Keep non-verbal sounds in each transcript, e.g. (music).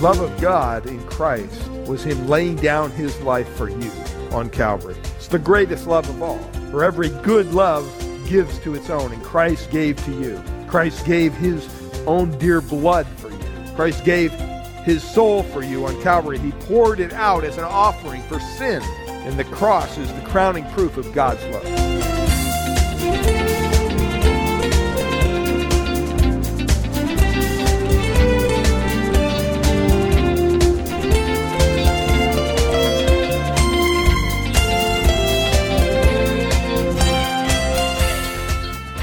love of God in Christ was Him laying down His life for you on Calvary. It's the greatest love of all. For every good love gives to its own, and Christ gave to you. Christ gave His own dear blood for you. Christ gave His soul for you on Calvary. He poured it out as an offering for sin, and the cross is the crowning proof of God's love.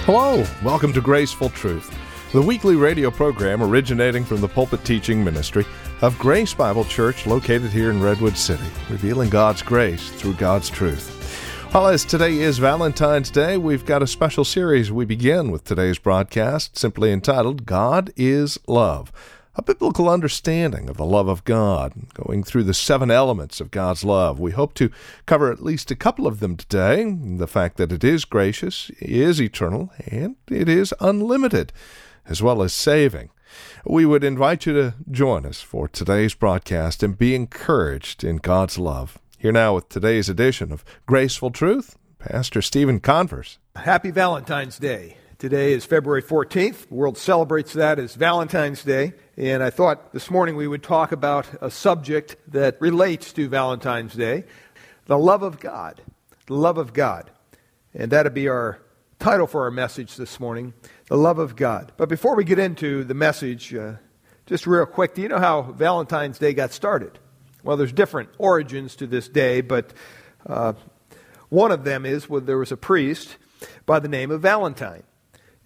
Hello, welcome to Graceful Truth, the weekly radio program originating from the pulpit teaching ministry of Grace Bible Church located here in Redwood City, revealing God's grace through God's truth. Well, as today is Valentine's Day, we've got a special series we begin with today's broadcast simply entitled God is Love a biblical understanding of the love of God, going through the seven elements of God's love. We hope to cover at least a couple of them today the fact that it is gracious, is eternal, and it is unlimited, as well as saving. We would invite you to join us for today's broadcast and be encouraged in God's love. Here now with today's edition of Graceful Truth, Pastor Stephen Converse. Happy Valentine's Day. Today is February 14th. The world celebrates that as Valentine's Day. And I thought this morning we would talk about a subject that relates to Valentine's Day the love of God. The love of God. And that'd be our title for our message this morning the love of God. But before we get into the message, uh, just real quick, do you know how Valentine's Day got started? Well, there's different origins to this day, but uh, one of them is well, there was a priest by the name of Valentine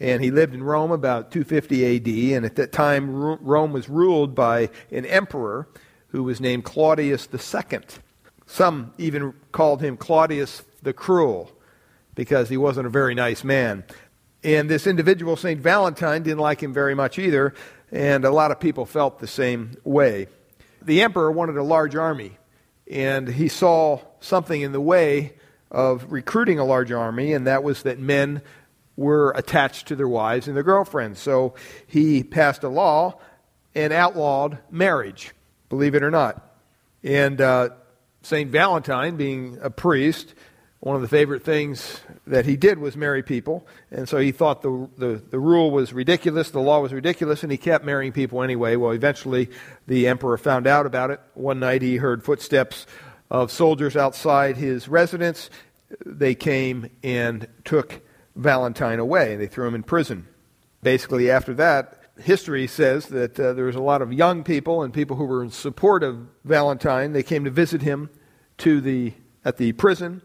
and he lived in Rome about 250 AD. And at that time, Rome was ruled by an emperor who was named Claudius II. Some even called him Claudius the Cruel because he wasn't a very nice man. And this individual, St. Valentine, didn't like him very much either, and a lot of people felt the same way. The emperor wanted a large army, and he saw something in the way of recruiting a large army, and that was that men were attached to their wives and their girlfriends. So he passed a law and outlawed marriage, believe it or not. And uh, St. Valentine, being a priest, one of the favorite things that he did was marry people. And so he thought the, the, the, rule was ridiculous, the law was ridiculous, and he kept marrying people anyway. Well, eventually the emperor found out about it. One night he heard footsteps of soldiers outside his residence. They came and took Valentine away. And they threw him in prison. Basically, after that, history says that uh, there was a lot of young people and people who were in support of Valentine. They came to visit him to the, at the prison,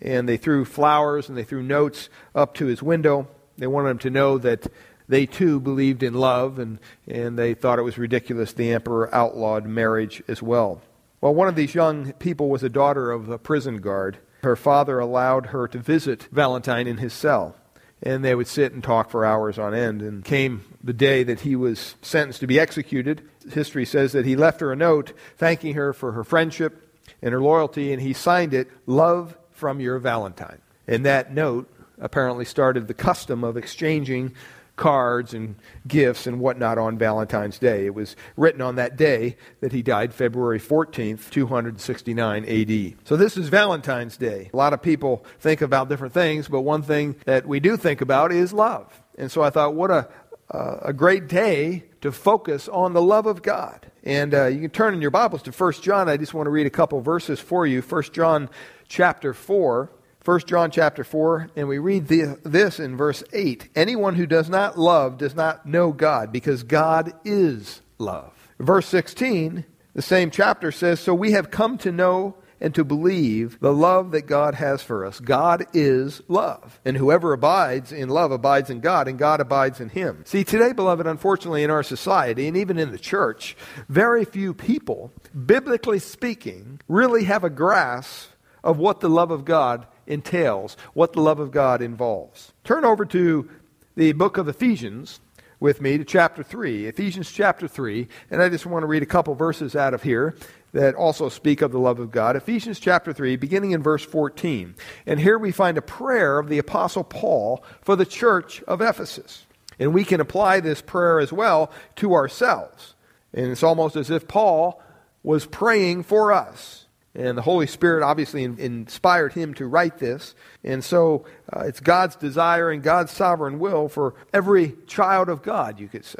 and they threw flowers and they threw notes up to his window. They wanted him to know that they too believed in love, and, and they thought it was ridiculous the emperor outlawed marriage as well. Well, one of these young people was a daughter of a prison guard. Her father allowed her to visit Valentine in his cell. And they would sit and talk for hours on end. And came the day that he was sentenced to be executed. History says that he left her a note thanking her for her friendship and her loyalty, and he signed it, Love from your Valentine. And that note apparently started the custom of exchanging cards and gifts and whatnot on Valentine's Day. It was written on that day that he died, February 14th, 269 AD. So this is Valentine's Day. A lot of people think about different things, but one thing that we do think about is love. And so I thought, what a, uh, a great day to focus on the love of God. And uh, you can turn in your Bibles to 1 John. I just want to read a couple verses for you. 1 John chapter 4. 1 John chapter 4, and we read this in verse 8. Anyone who does not love does not know God, because God is love. Verse 16, the same chapter says, So we have come to know and to believe the love that God has for us. God is love. And whoever abides in love abides in God, and God abides in him. See, today, beloved, unfortunately, in our society, and even in the church, very few people, biblically speaking, really have a grasp of what the love of God entails, what the love of God involves. Turn over to the book of Ephesians with me to chapter 3, Ephesians chapter 3, and I just want to read a couple verses out of here that also speak of the love of God. Ephesians chapter 3, beginning in verse 14. And here we find a prayer of the Apostle Paul for the church of Ephesus. And we can apply this prayer as well to ourselves. And it's almost as if Paul was praying for us. And the Holy Spirit obviously in, inspired him to write this. And so uh, it's God's desire and God's sovereign will for every child of God, you could say.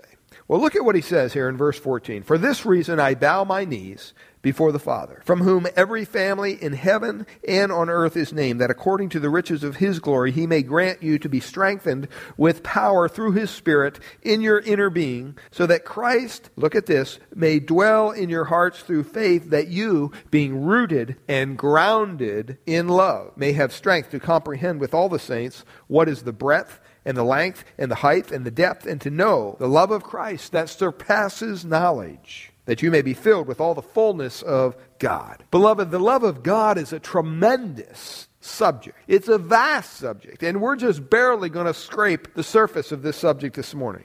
Well, look at what he says here in verse 14. For this reason I bow my knees before the Father, from whom every family in heaven and on earth is named, that according to the riches of his glory he may grant you to be strengthened with power through his Spirit in your inner being, so that Christ, look at this, may dwell in your hearts through faith, that you, being rooted and grounded in love, may have strength to comprehend with all the saints what is the breadth and the length and the height and the depth, and to know the love of Christ that surpasses knowledge that you may be filled with all the fullness of God. Beloved, the love of God is a tremendous subject. It's a vast subject, and we're just barely going to scrape the surface of this subject this morning.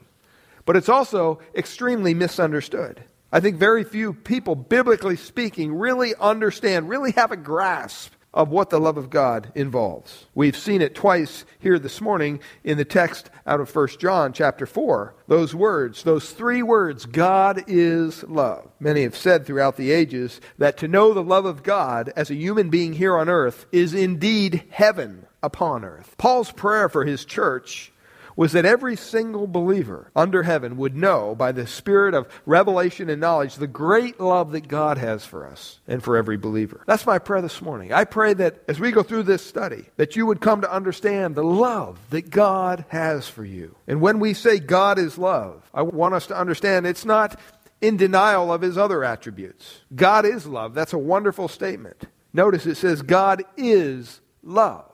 But it's also extremely misunderstood. I think very few people, biblically speaking, really understand, really have a grasp of what the love of God involves. We've seen it twice here this morning in the text out of 1 John chapter 4. Those words, those three words, God is love. Many have said throughout the ages that to know the love of God as a human being here on earth is indeed heaven upon earth. Paul's prayer for his church was that every single believer under heaven would know by the spirit of revelation and knowledge the great love that God has for us and for every believer. That's my prayer this morning. I pray that as we go through this study, that you would come to understand the love that God has for you. And when we say God is love, I want us to understand it's not in denial of his other attributes. God is love. That's a wonderful statement. Notice it says God is love,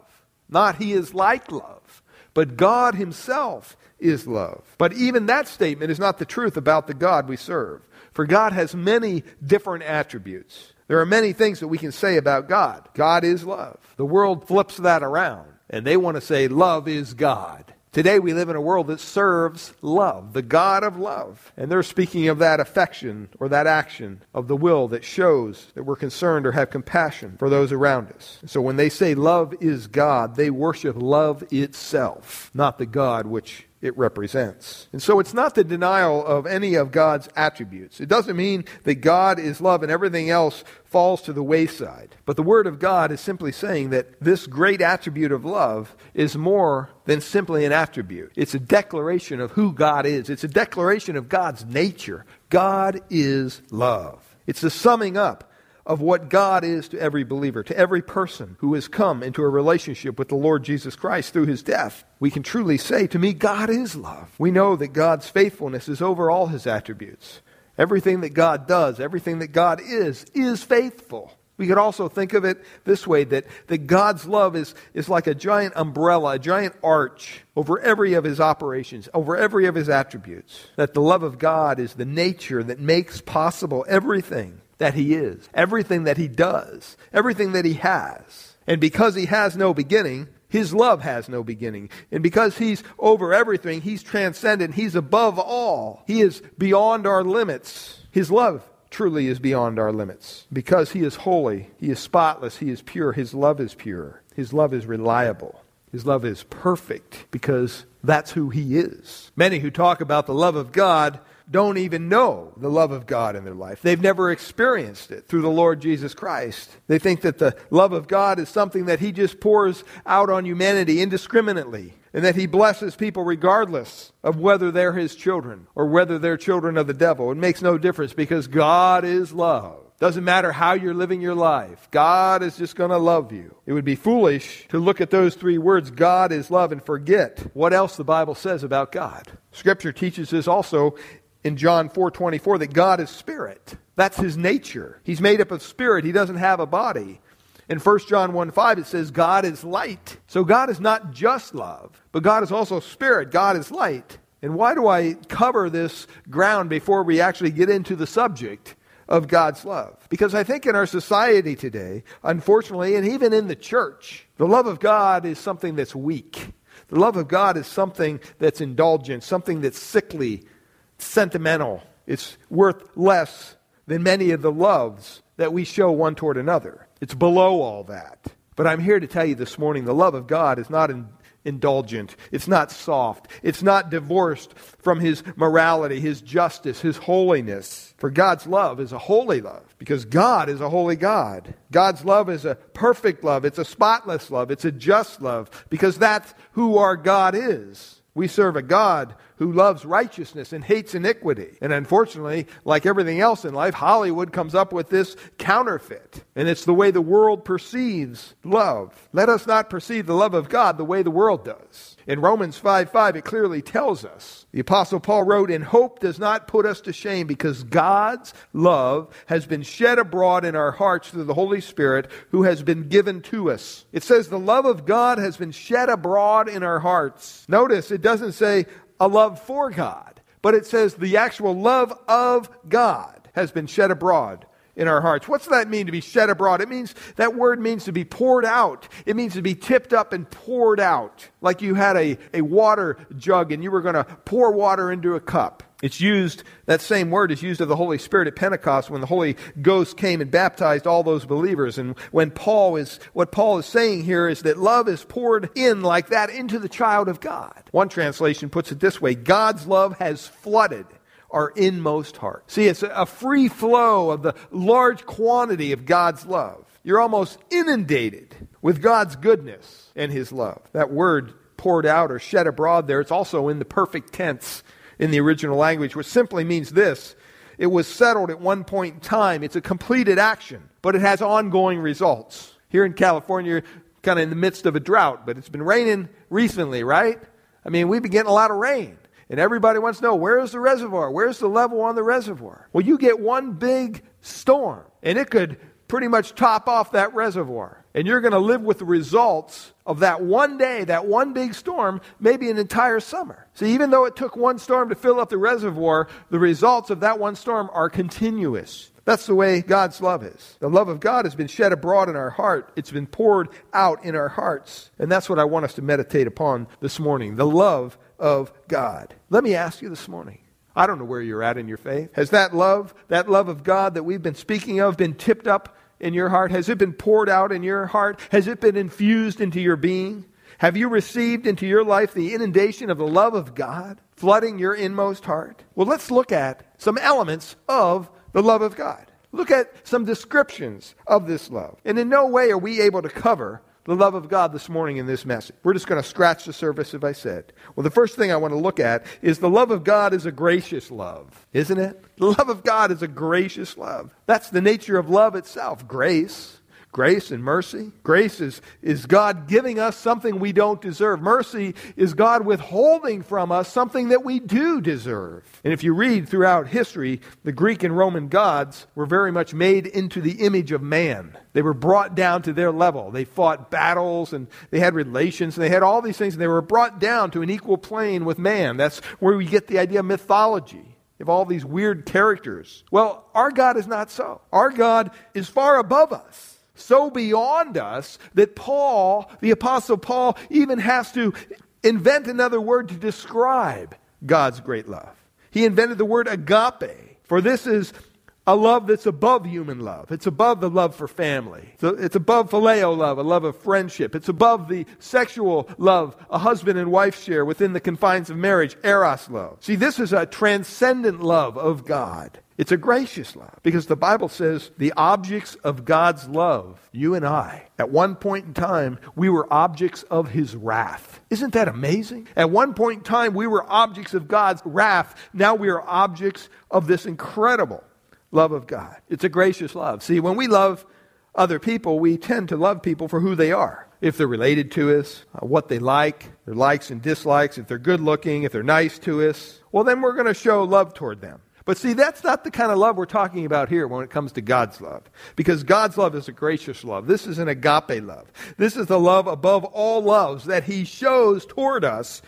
not he is like love. But God Himself is love. But even that statement is not the truth about the God we serve. For God has many different attributes. There are many things that we can say about God. God is love. The world flips that around, and they want to say love is God. Today we live in a world that serves love, the God of love. And they're speaking of that affection or that action of the will that shows that we're concerned or have compassion for those around us. So when they say love is God, they worship love itself, not the God which it represents. And so it's not the denial of any of God's attributes. It doesn't mean that God is love and everything else falls to the wayside. But the Word of God is simply saying that this great attribute of love is more than simply an attribute. It's a declaration of who God is, it's a declaration of God's nature. God is love. It's the summing up of what God is to every believer, to every person who has come into a relationship with the Lord Jesus Christ through his death. We can truly say, To me, God is love. We know that God's faithfulness is over all his attributes. Everything that God does, everything that God is, is faithful. We could also think of it this way that, that God's love is, is like a giant umbrella, a giant arch over every of his operations, over every of his attributes. That the love of God is the nature that makes possible everything that he is, everything that he does, everything that he has. And because he has no beginning, his love has no beginning. And because he's over everything, he's transcendent, he's above all. He is beyond our limits. His love truly is beyond our limits. Because he is holy, he is spotless, he is pure, his love is pure. His love is reliable. His love is perfect because that's who he is. Many who talk about the love of God don't even know the love of God in their life. They've never experienced it through the Lord Jesus Christ. They think that the love of God is something that He just pours out on humanity indiscriminately and that He blesses people regardless of whether they're His children or whether they're children of the devil. It makes no difference because God is love. Doesn't matter how you're living your life. God is just going to love you. It would be foolish to look at those three words, God is love, and forget what else the Bible says about God. Scripture teaches us also in John 4:24 that God is spirit. That's his nature. He's made up of spirit. He doesn't have a body. In 1 John 1 5, it says, God is light. So God is not just love, but God is also spirit. God is light. And why do I cover this ground before we actually get into the subject of God's love? Because I think in our society today, unfortunately, and even in the church, the love of God is something that's weak. The love of God is something that's indulgent, something that's sickly, sentimental. It's worth less than many of the loves that we show one toward another. It's below all that. But I'm here to tell you this morning the love of God is not in, indulgent. It's not soft. It's not divorced from his morality, his justice, his holiness. For God's love is a holy love because God is a holy God. God's love is a perfect love. It's a spotless love. It's a just love because that's who our God is. We serve a God who loves righteousness and hates iniquity. And unfortunately, like everything else in life, Hollywood comes up with this counterfeit. And it's the way the world perceives love. Let us not perceive the love of God the way the world does. In Romans 5 5, it clearly tells us. The Apostle Paul wrote, And hope does not put us to shame because God's love has been shed abroad in our hearts through the Holy Spirit who has been given to us. It says the love of God has been shed abroad in our hearts. Notice it doesn't say a love for God, but it says the actual love of God has been shed abroad in our hearts. What's that mean to be shed abroad? It means that word means to be poured out. It means to be tipped up and poured out. Like you had a, a water jug and you were going to pour water into a cup. It's used, that same word is used of the Holy Spirit at Pentecost when the Holy Ghost came and baptized all those believers. And when Paul is, what Paul is saying here is that love is poured in like that into the child of God. One translation puts it this way God's love has flooded our inmost heart. See, it's a free flow of the large quantity of God's love. You're almost inundated with God's goodness and His love. That word poured out or shed abroad there, it's also in the perfect tense in the original language, which simply means this it was settled at one point in time. It's a completed action, but it has ongoing results. Here in California, kind of in the midst of a drought, but it's been raining recently, right? I mean, we've been getting a lot of rain. And everybody wants to know where's the reservoir? Where's the level on the reservoir? Well, you get one big storm, and it could pretty much top off that reservoir. And you're going to live with the results of that one day, that one big storm, maybe an entire summer. So even though it took one storm to fill up the reservoir, the results of that one storm are continuous. That's the way God's love is. The love of God has been shed abroad in our heart. It's been poured out in our hearts. And that's what I want us to meditate upon this morning. The love of God. Let me ask you this morning. I don't know where you're at in your faith. Has that love, that love of God that we've been speaking of, been tipped up in your heart? Has it been poured out in your heart? Has it been infused into your being? Have you received into your life the inundation of the love of God flooding your inmost heart? Well, let's look at some elements of the love of God. Look at some descriptions of this love. And in no way are we able to cover the love of God this morning in this message. We're just going to scratch the surface, as I said. Well, the first thing I want to look at is the love of God is a gracious love, isn't it? The love of God is a gracious love. That's the nature of love itself grace. Grace and mercy. Grace is, is God giving us something we don't deserve. Mercy is God withholding from us something that we do deserve. And if you read throughout history, the Greek and Roman gods were very much made into the image of man. They were brought down to their level. They fought battles and they had relations and they had all these things and they were brought down to an equal plane with man. That's where we get the idea of mythology of all these weird characters. Well, our God is not so. Our God is far above us so beyond us that Paul, the Apostle Paul, even has to invent another word to describe God's great love. He invented the word agape, for this is a love that's above human love. It's above the love for family. So it's above phileo love, a love of friendship. It's above the sexual love a husband and wife share within the confines of marriage, eros love. See, this is a transcendent love of God. It's a gracious love because the Bible says the objects of God's love, you and I, at one point in time, we were objects of his wrath. Isn't that amazing? At one point in time, we were objects of God's wrath. Now we are objects of this incredible love of God. It's a gracious love. See, when we love other people, we tend to love people for who they are. If they're related to us, uh, what they like, their likes and dislikes, if they're good looking, if they're nice to us, well, then we're going to show love toward them. But see, that's not the kind of love we're talking about here when it comes to God's love. Because God's love is a gracious love. This is an agape love. This is the love above all loves that He shows toward us.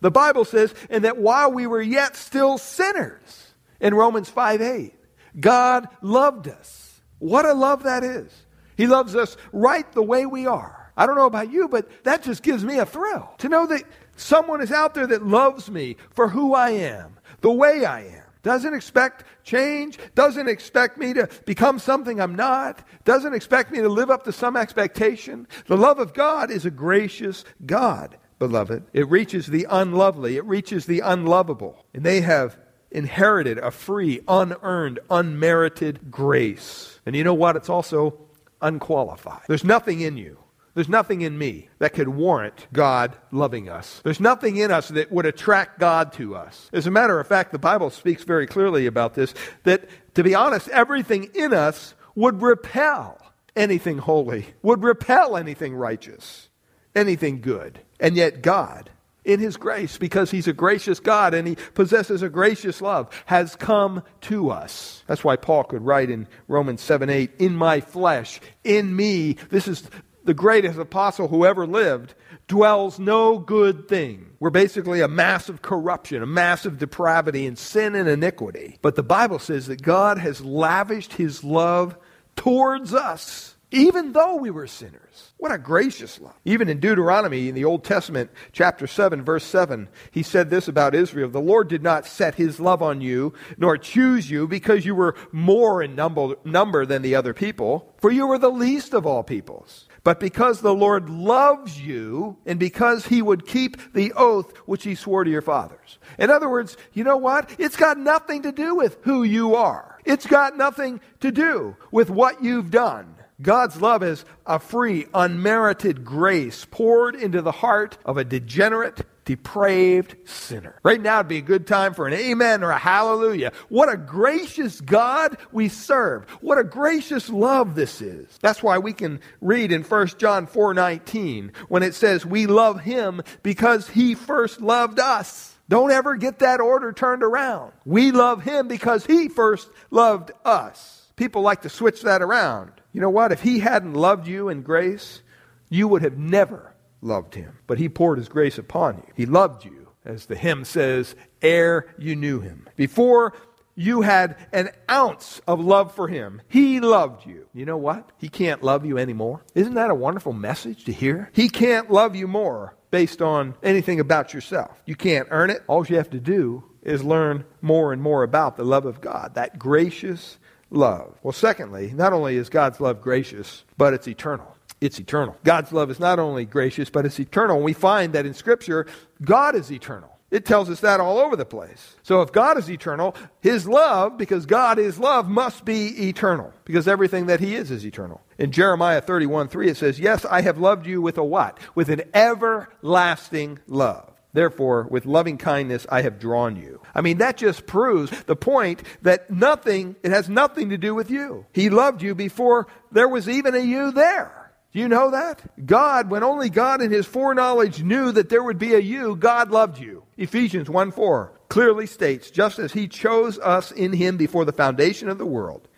The Bible says, and that while we were yet still sinners, in Romans 5 8, God loved us. What a love that is. He loves us right the way we are. I don't know about you, but that just gives me a thrill to know that someone is out there that loves me for who I am, the way I am doesn't expect change, doesn't expect me to become something I'm not, doesn't expect me to live up to some expectation. The love of God is a gracious God. beloved. It reaches the unlovely, it reaches the unlovable. And they have inherited a free, unearned, unmerited grace. And you know what? It's also unqualified. There's nothing in you. There's nothing in me that could warrant God loving us. There's nothing in us that would attract God to us. As a matter of fact, the Bible speaks very clearly about this that, to be honest, everything in us would repel anything holy, would repel anything righteous, anything good. And yet, God in his grace because he's a gracious God and he possesses a gracious love has come to us. That's why Paul could write in Romans 7 8, in my flesh, in me, this is the greatest apostle who ever lived, dwells no good thing. We're basically a massive corruption, a massive depravity and sin and iniquity. But the Bible says that God has lavished his love towards us even though we were sinners. What a gracious love. Even in Deuteronomy, in the Old Testament, chapter 7, verse 7, he said this about Israel The Lord did not set his love on you, nor choose you, because you were more in number, number than the other people, for you were the least of all peoples. But because the Lord loves you, and because he would keep the oath which he swore to your fathers. In other words, you know what? It's got nothing to do with who you are. It's got nothing to do with what you've done. God's love is a free, unmerited grace poured into the heart of a degenerate, depraved sinner. Right now would be a good time for an amen or a hallelujah. What a gracious God we serve. What a gracious love this is. That's why we can read in 1 John 4:19 when it says we love him because he first loved us. Don't ever get that order turned around. We love him because he first loved us. People like to switch that around. You know what? If he hadn't loved you in grace, you would have never loved him. But he poured his grace upon you. He loved you, as the hymn says, ere you knew him. Before you had an ounce of love for him, he loved you. You know what? He can't love you anymore. Isn't that a wonderful message to hear? He can't love you more based on anything about yourself. You can't earn it. All you have to do is learn more and more about the love of God, that gracious love. Well, secondly, not only is God's love gracious, but it's eternal. It's eternal. God's love is not only gracious, but it's eternal. We find that in Scripture, God is eternal. It tells us that all over the place. So if God is eternal, His love, because God is love, must be eternal, because everything that He is is eternal. In Jeremiah 31 3, it says, Yes, I have loved you with a what? With an everlasting love. Therefore, with loving kindness, I have drawn you. I mean, that just proves the point that nothing, it has nothing to do with you. He loved you before there was even a you there. Do you know that? God, when only God in his foreknowledge knew that there would be a you, God loved you. Ephesians 1 4 clearly states, just as he chose us in him before the foundation of the world,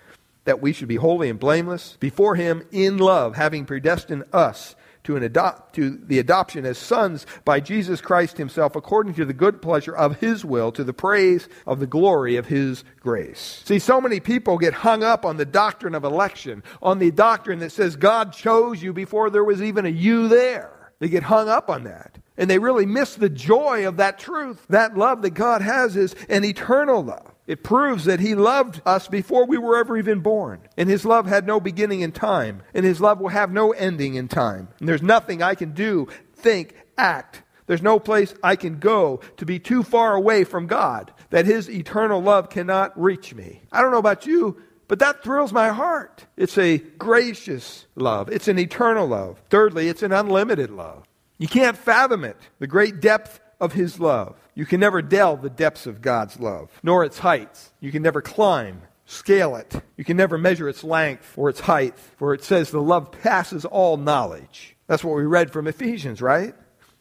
that we should be holy and blameless before him in love, having predestined us to, adopt, to the adoption as sons by Jesus Christ himself according to the good pleasure of his will to the praise of the glory of his grace. See, so many people get hung up on the doctrine of election, on the doctrine that says God chose you before there was even a you there. They get hung up on that. And they really miss the joy of that truth. That love that God has is an eternal love. It proves that He loved us before we were ever even born. And His love had no beginning in time. And His love will have no ending in time. And there's nothing I can do, think, act. There's no place I can go to be too far away from God that His eternal love cannot reach me. I don't know about you, but that thrills my heart. It's a gracious love, it's an eternal love. Thirdly, it's an unlimited love. You can't fathom it, the great depth of His love. You can never delve the depths of God's love, nor its heights. You can never climb, scale it. You can never measure its length or its height, for it says the love passes all knowledge. That's what we read from Ephesians, right?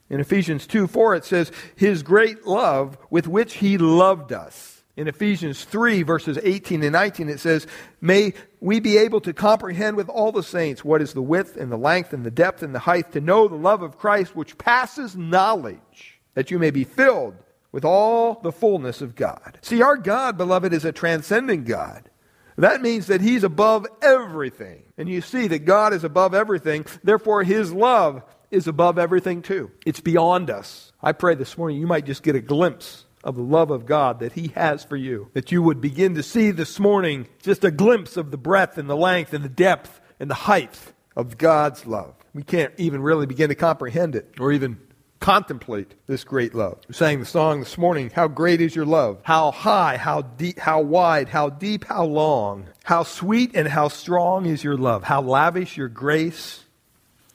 In Ephesians 2 4, it says, His great love with which He loved us. In Ephesians 3, verses 18 and 19, it says, May we be able to comprehend with all the saints what is the width and the length and the depth and the height, to know the love of Christ which passes knowledge, that you may be filled with all the fullness of God. See, our God, beloved, is a transcending God. That means that He's above everything. And you see that God is above everything, therefore, His love is above everything too. It's beyond us. I pray this morning you might just get a glimpse of the love of God that He has for you. That you would begin to see this morning just a glimpse of the breadth and the length and the depth and the height of God's love. We can't even really begin to comprehend it or even contemplate this great love. We sang the song this morning, How Great is Your Love? How high, how deep, how wide, how deep, how long. How sweet and how strong is your love. How lavish your grace.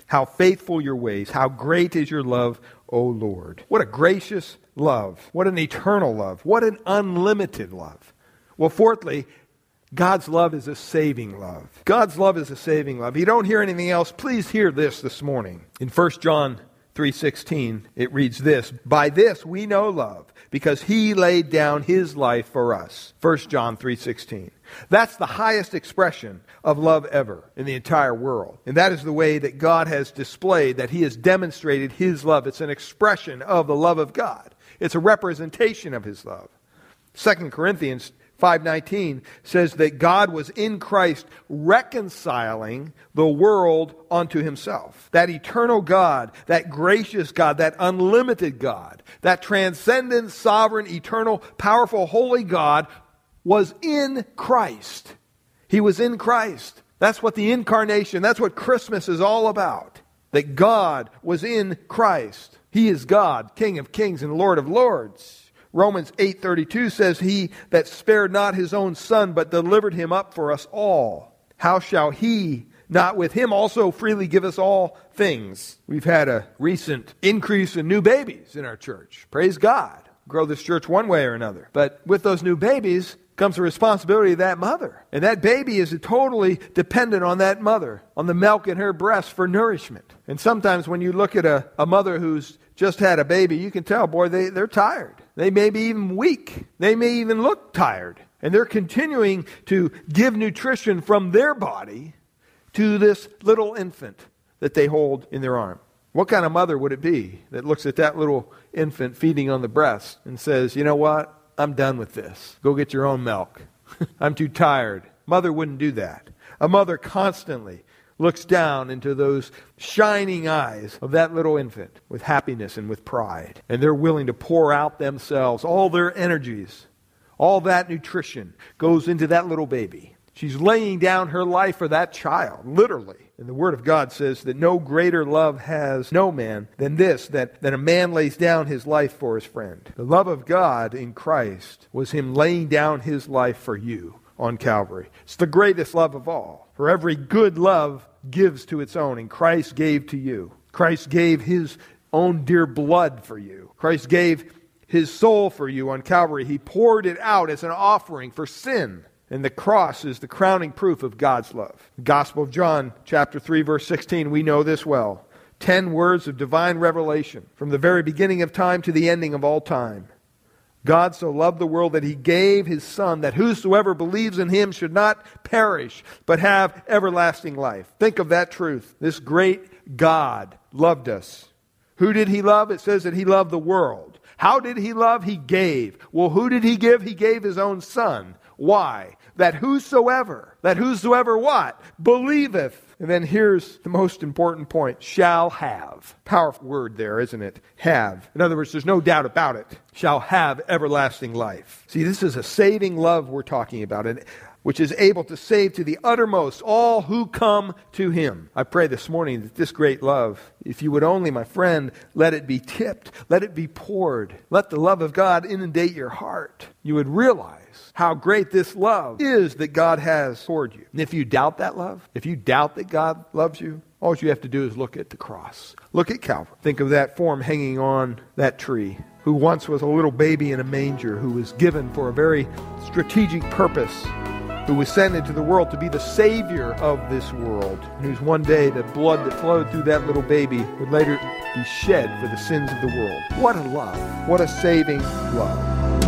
How faithful your ways. How great is your love, O Lord. What a gracious love. What an eternal love. What an unlimited love. Well, fourthly, God's love is a saving love. God's love is a saving love. If you don't hear anything else, please hear this this morning. In 1 John 3:16, it reads this, "By this we know love, because he laid down his life for us." 1 John 3:16. That's the highest expression of love ever in the entire world. And that is the way that God has displayed that he has demonstrated his love. It's an expression of the love of God. It's a representation of his love. 2 Corinthians 5:19 says that God was in Christ reconciling the world unto himself. That eternal God, that gracious God, that unlimited God, that transcendent, sovereign, eternal, powerful, holy God was in Christ. He was in Christ. That's what the incarnation, that's what Christmas is all about. That God was in Christ. He is God, King of kings and Lord of lords. Romans 8:32 says he that spared not his own son but delivered him up for us all how shall he not with him also freely give us all things? We've had a recent increase in new babies in our church. Praise god. Grow this church one way or another. But with those new babies comes the responsibility of that mother. And that baby is totally dependent on that mother on the milk in her breast for nourishment. And sometimes when you look at a, a mother who's just had a baby you can tell boy they, they're tired they may be even weak. They may even look tired. And they're continuing to give nutrition from their body to this little infant that they hold in their arm. What kind of mother would it be that looks at that little infant feeding on the breast and says, You know what? I'm done with this. Go get your own milk. (laughs) I'm too tired. Mother wouldn't do that. A mother constantly looks down into those shining eyes of that little infant with happiness and with pride. And they're willing to pour out themselves, all their energies, all that nutrition goes into that little baby. She's laying down her life for that child, literally. And the Word of God says that no greater love has no man than this, that, that a man lays down his life for his friend. The love of God in Christ was him laying down his life for you on Calvary. It's the greatest love of all. For every good love gives to its own, and Christ gave to you. Christ gave his own dear blood for you. Christ gave his soul for you on Calvary. He poured it out as an offering for sin. And the cross is the crowning proof of God's love. The Gospel of John, chapter 3, verse 16, we know this well. Ten words of divine revelation from the very beginning of time to the ending of all time. God so loved the world that he gave his Son, that whosoever believes in him should not perish, but have everlasting life. Think of that truth. This great God loved us. Who did he love? It says that he loved the world. How did he love? He gave. Well, who did he give? He gave his own Son. Why? That whosoever, that whosoever what? Believeth and then here's the most important point shall have. Powerful word there, isn't it? Have. In other words, there's no doubt about it. Shall have everlasting life. See, this is a saving love we're talking about, and which is able to save to the uttermost all who come to him. I pray this morning that this great love, if you would only, my friend, let it be tipped, let it be poured, let the love of God inundate your heart, you would realize how great this love is that God has toward you. And if you doubt that love, if you doubt that God loves you, all you have to do is look at the cross. Look at Calvary. Think of that form hanging on that tree, who once was a little baby in a manger, who was given for a very strategic purpose, who was sent into the world to be the Savior of this world, and whose one day the blood that flowed through that little baby would later be shed for the sins of the world. What a love. What a saving love.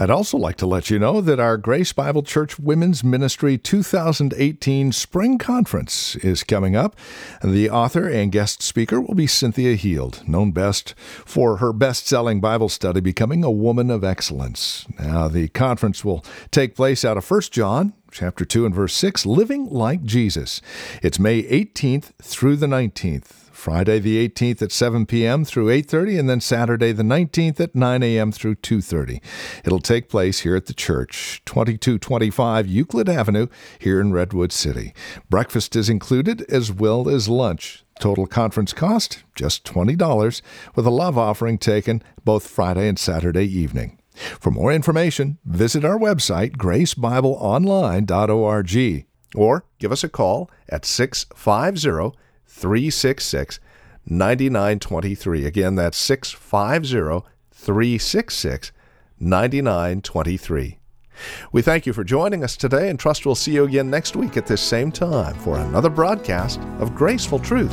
I'd also like to let you know that our Grace Bible Church Women's Ministry 2018 Spring Conference is coming up. The author and guest speaker will be Cynthia Heald, known best for her best selling Bible study, Becoming a Woman of Excellence. Now, the conference will take place out of 1 John chapter 2 and verse 6, Living Like Jesus. It's May 18th through the 19th. Friday the 18th at 7 p.m. through 8:30 and then Saturday the 19th at 9 a.m. through 2:30. It'll take place here at the church, 2225 Euclid Avenue here in Redwood City. Breakfast is included as well as lunch. Total conference cost just $20 with a love offering taken both Friday and Saturday evening. For more information, visit our website gracebibleonline.org or give us a call at 650 366 9923. Again, that's 650 366 9923. We thank you for joining us today and trust we'll see you again next week at this same time for another broadcast of Graceful Truth.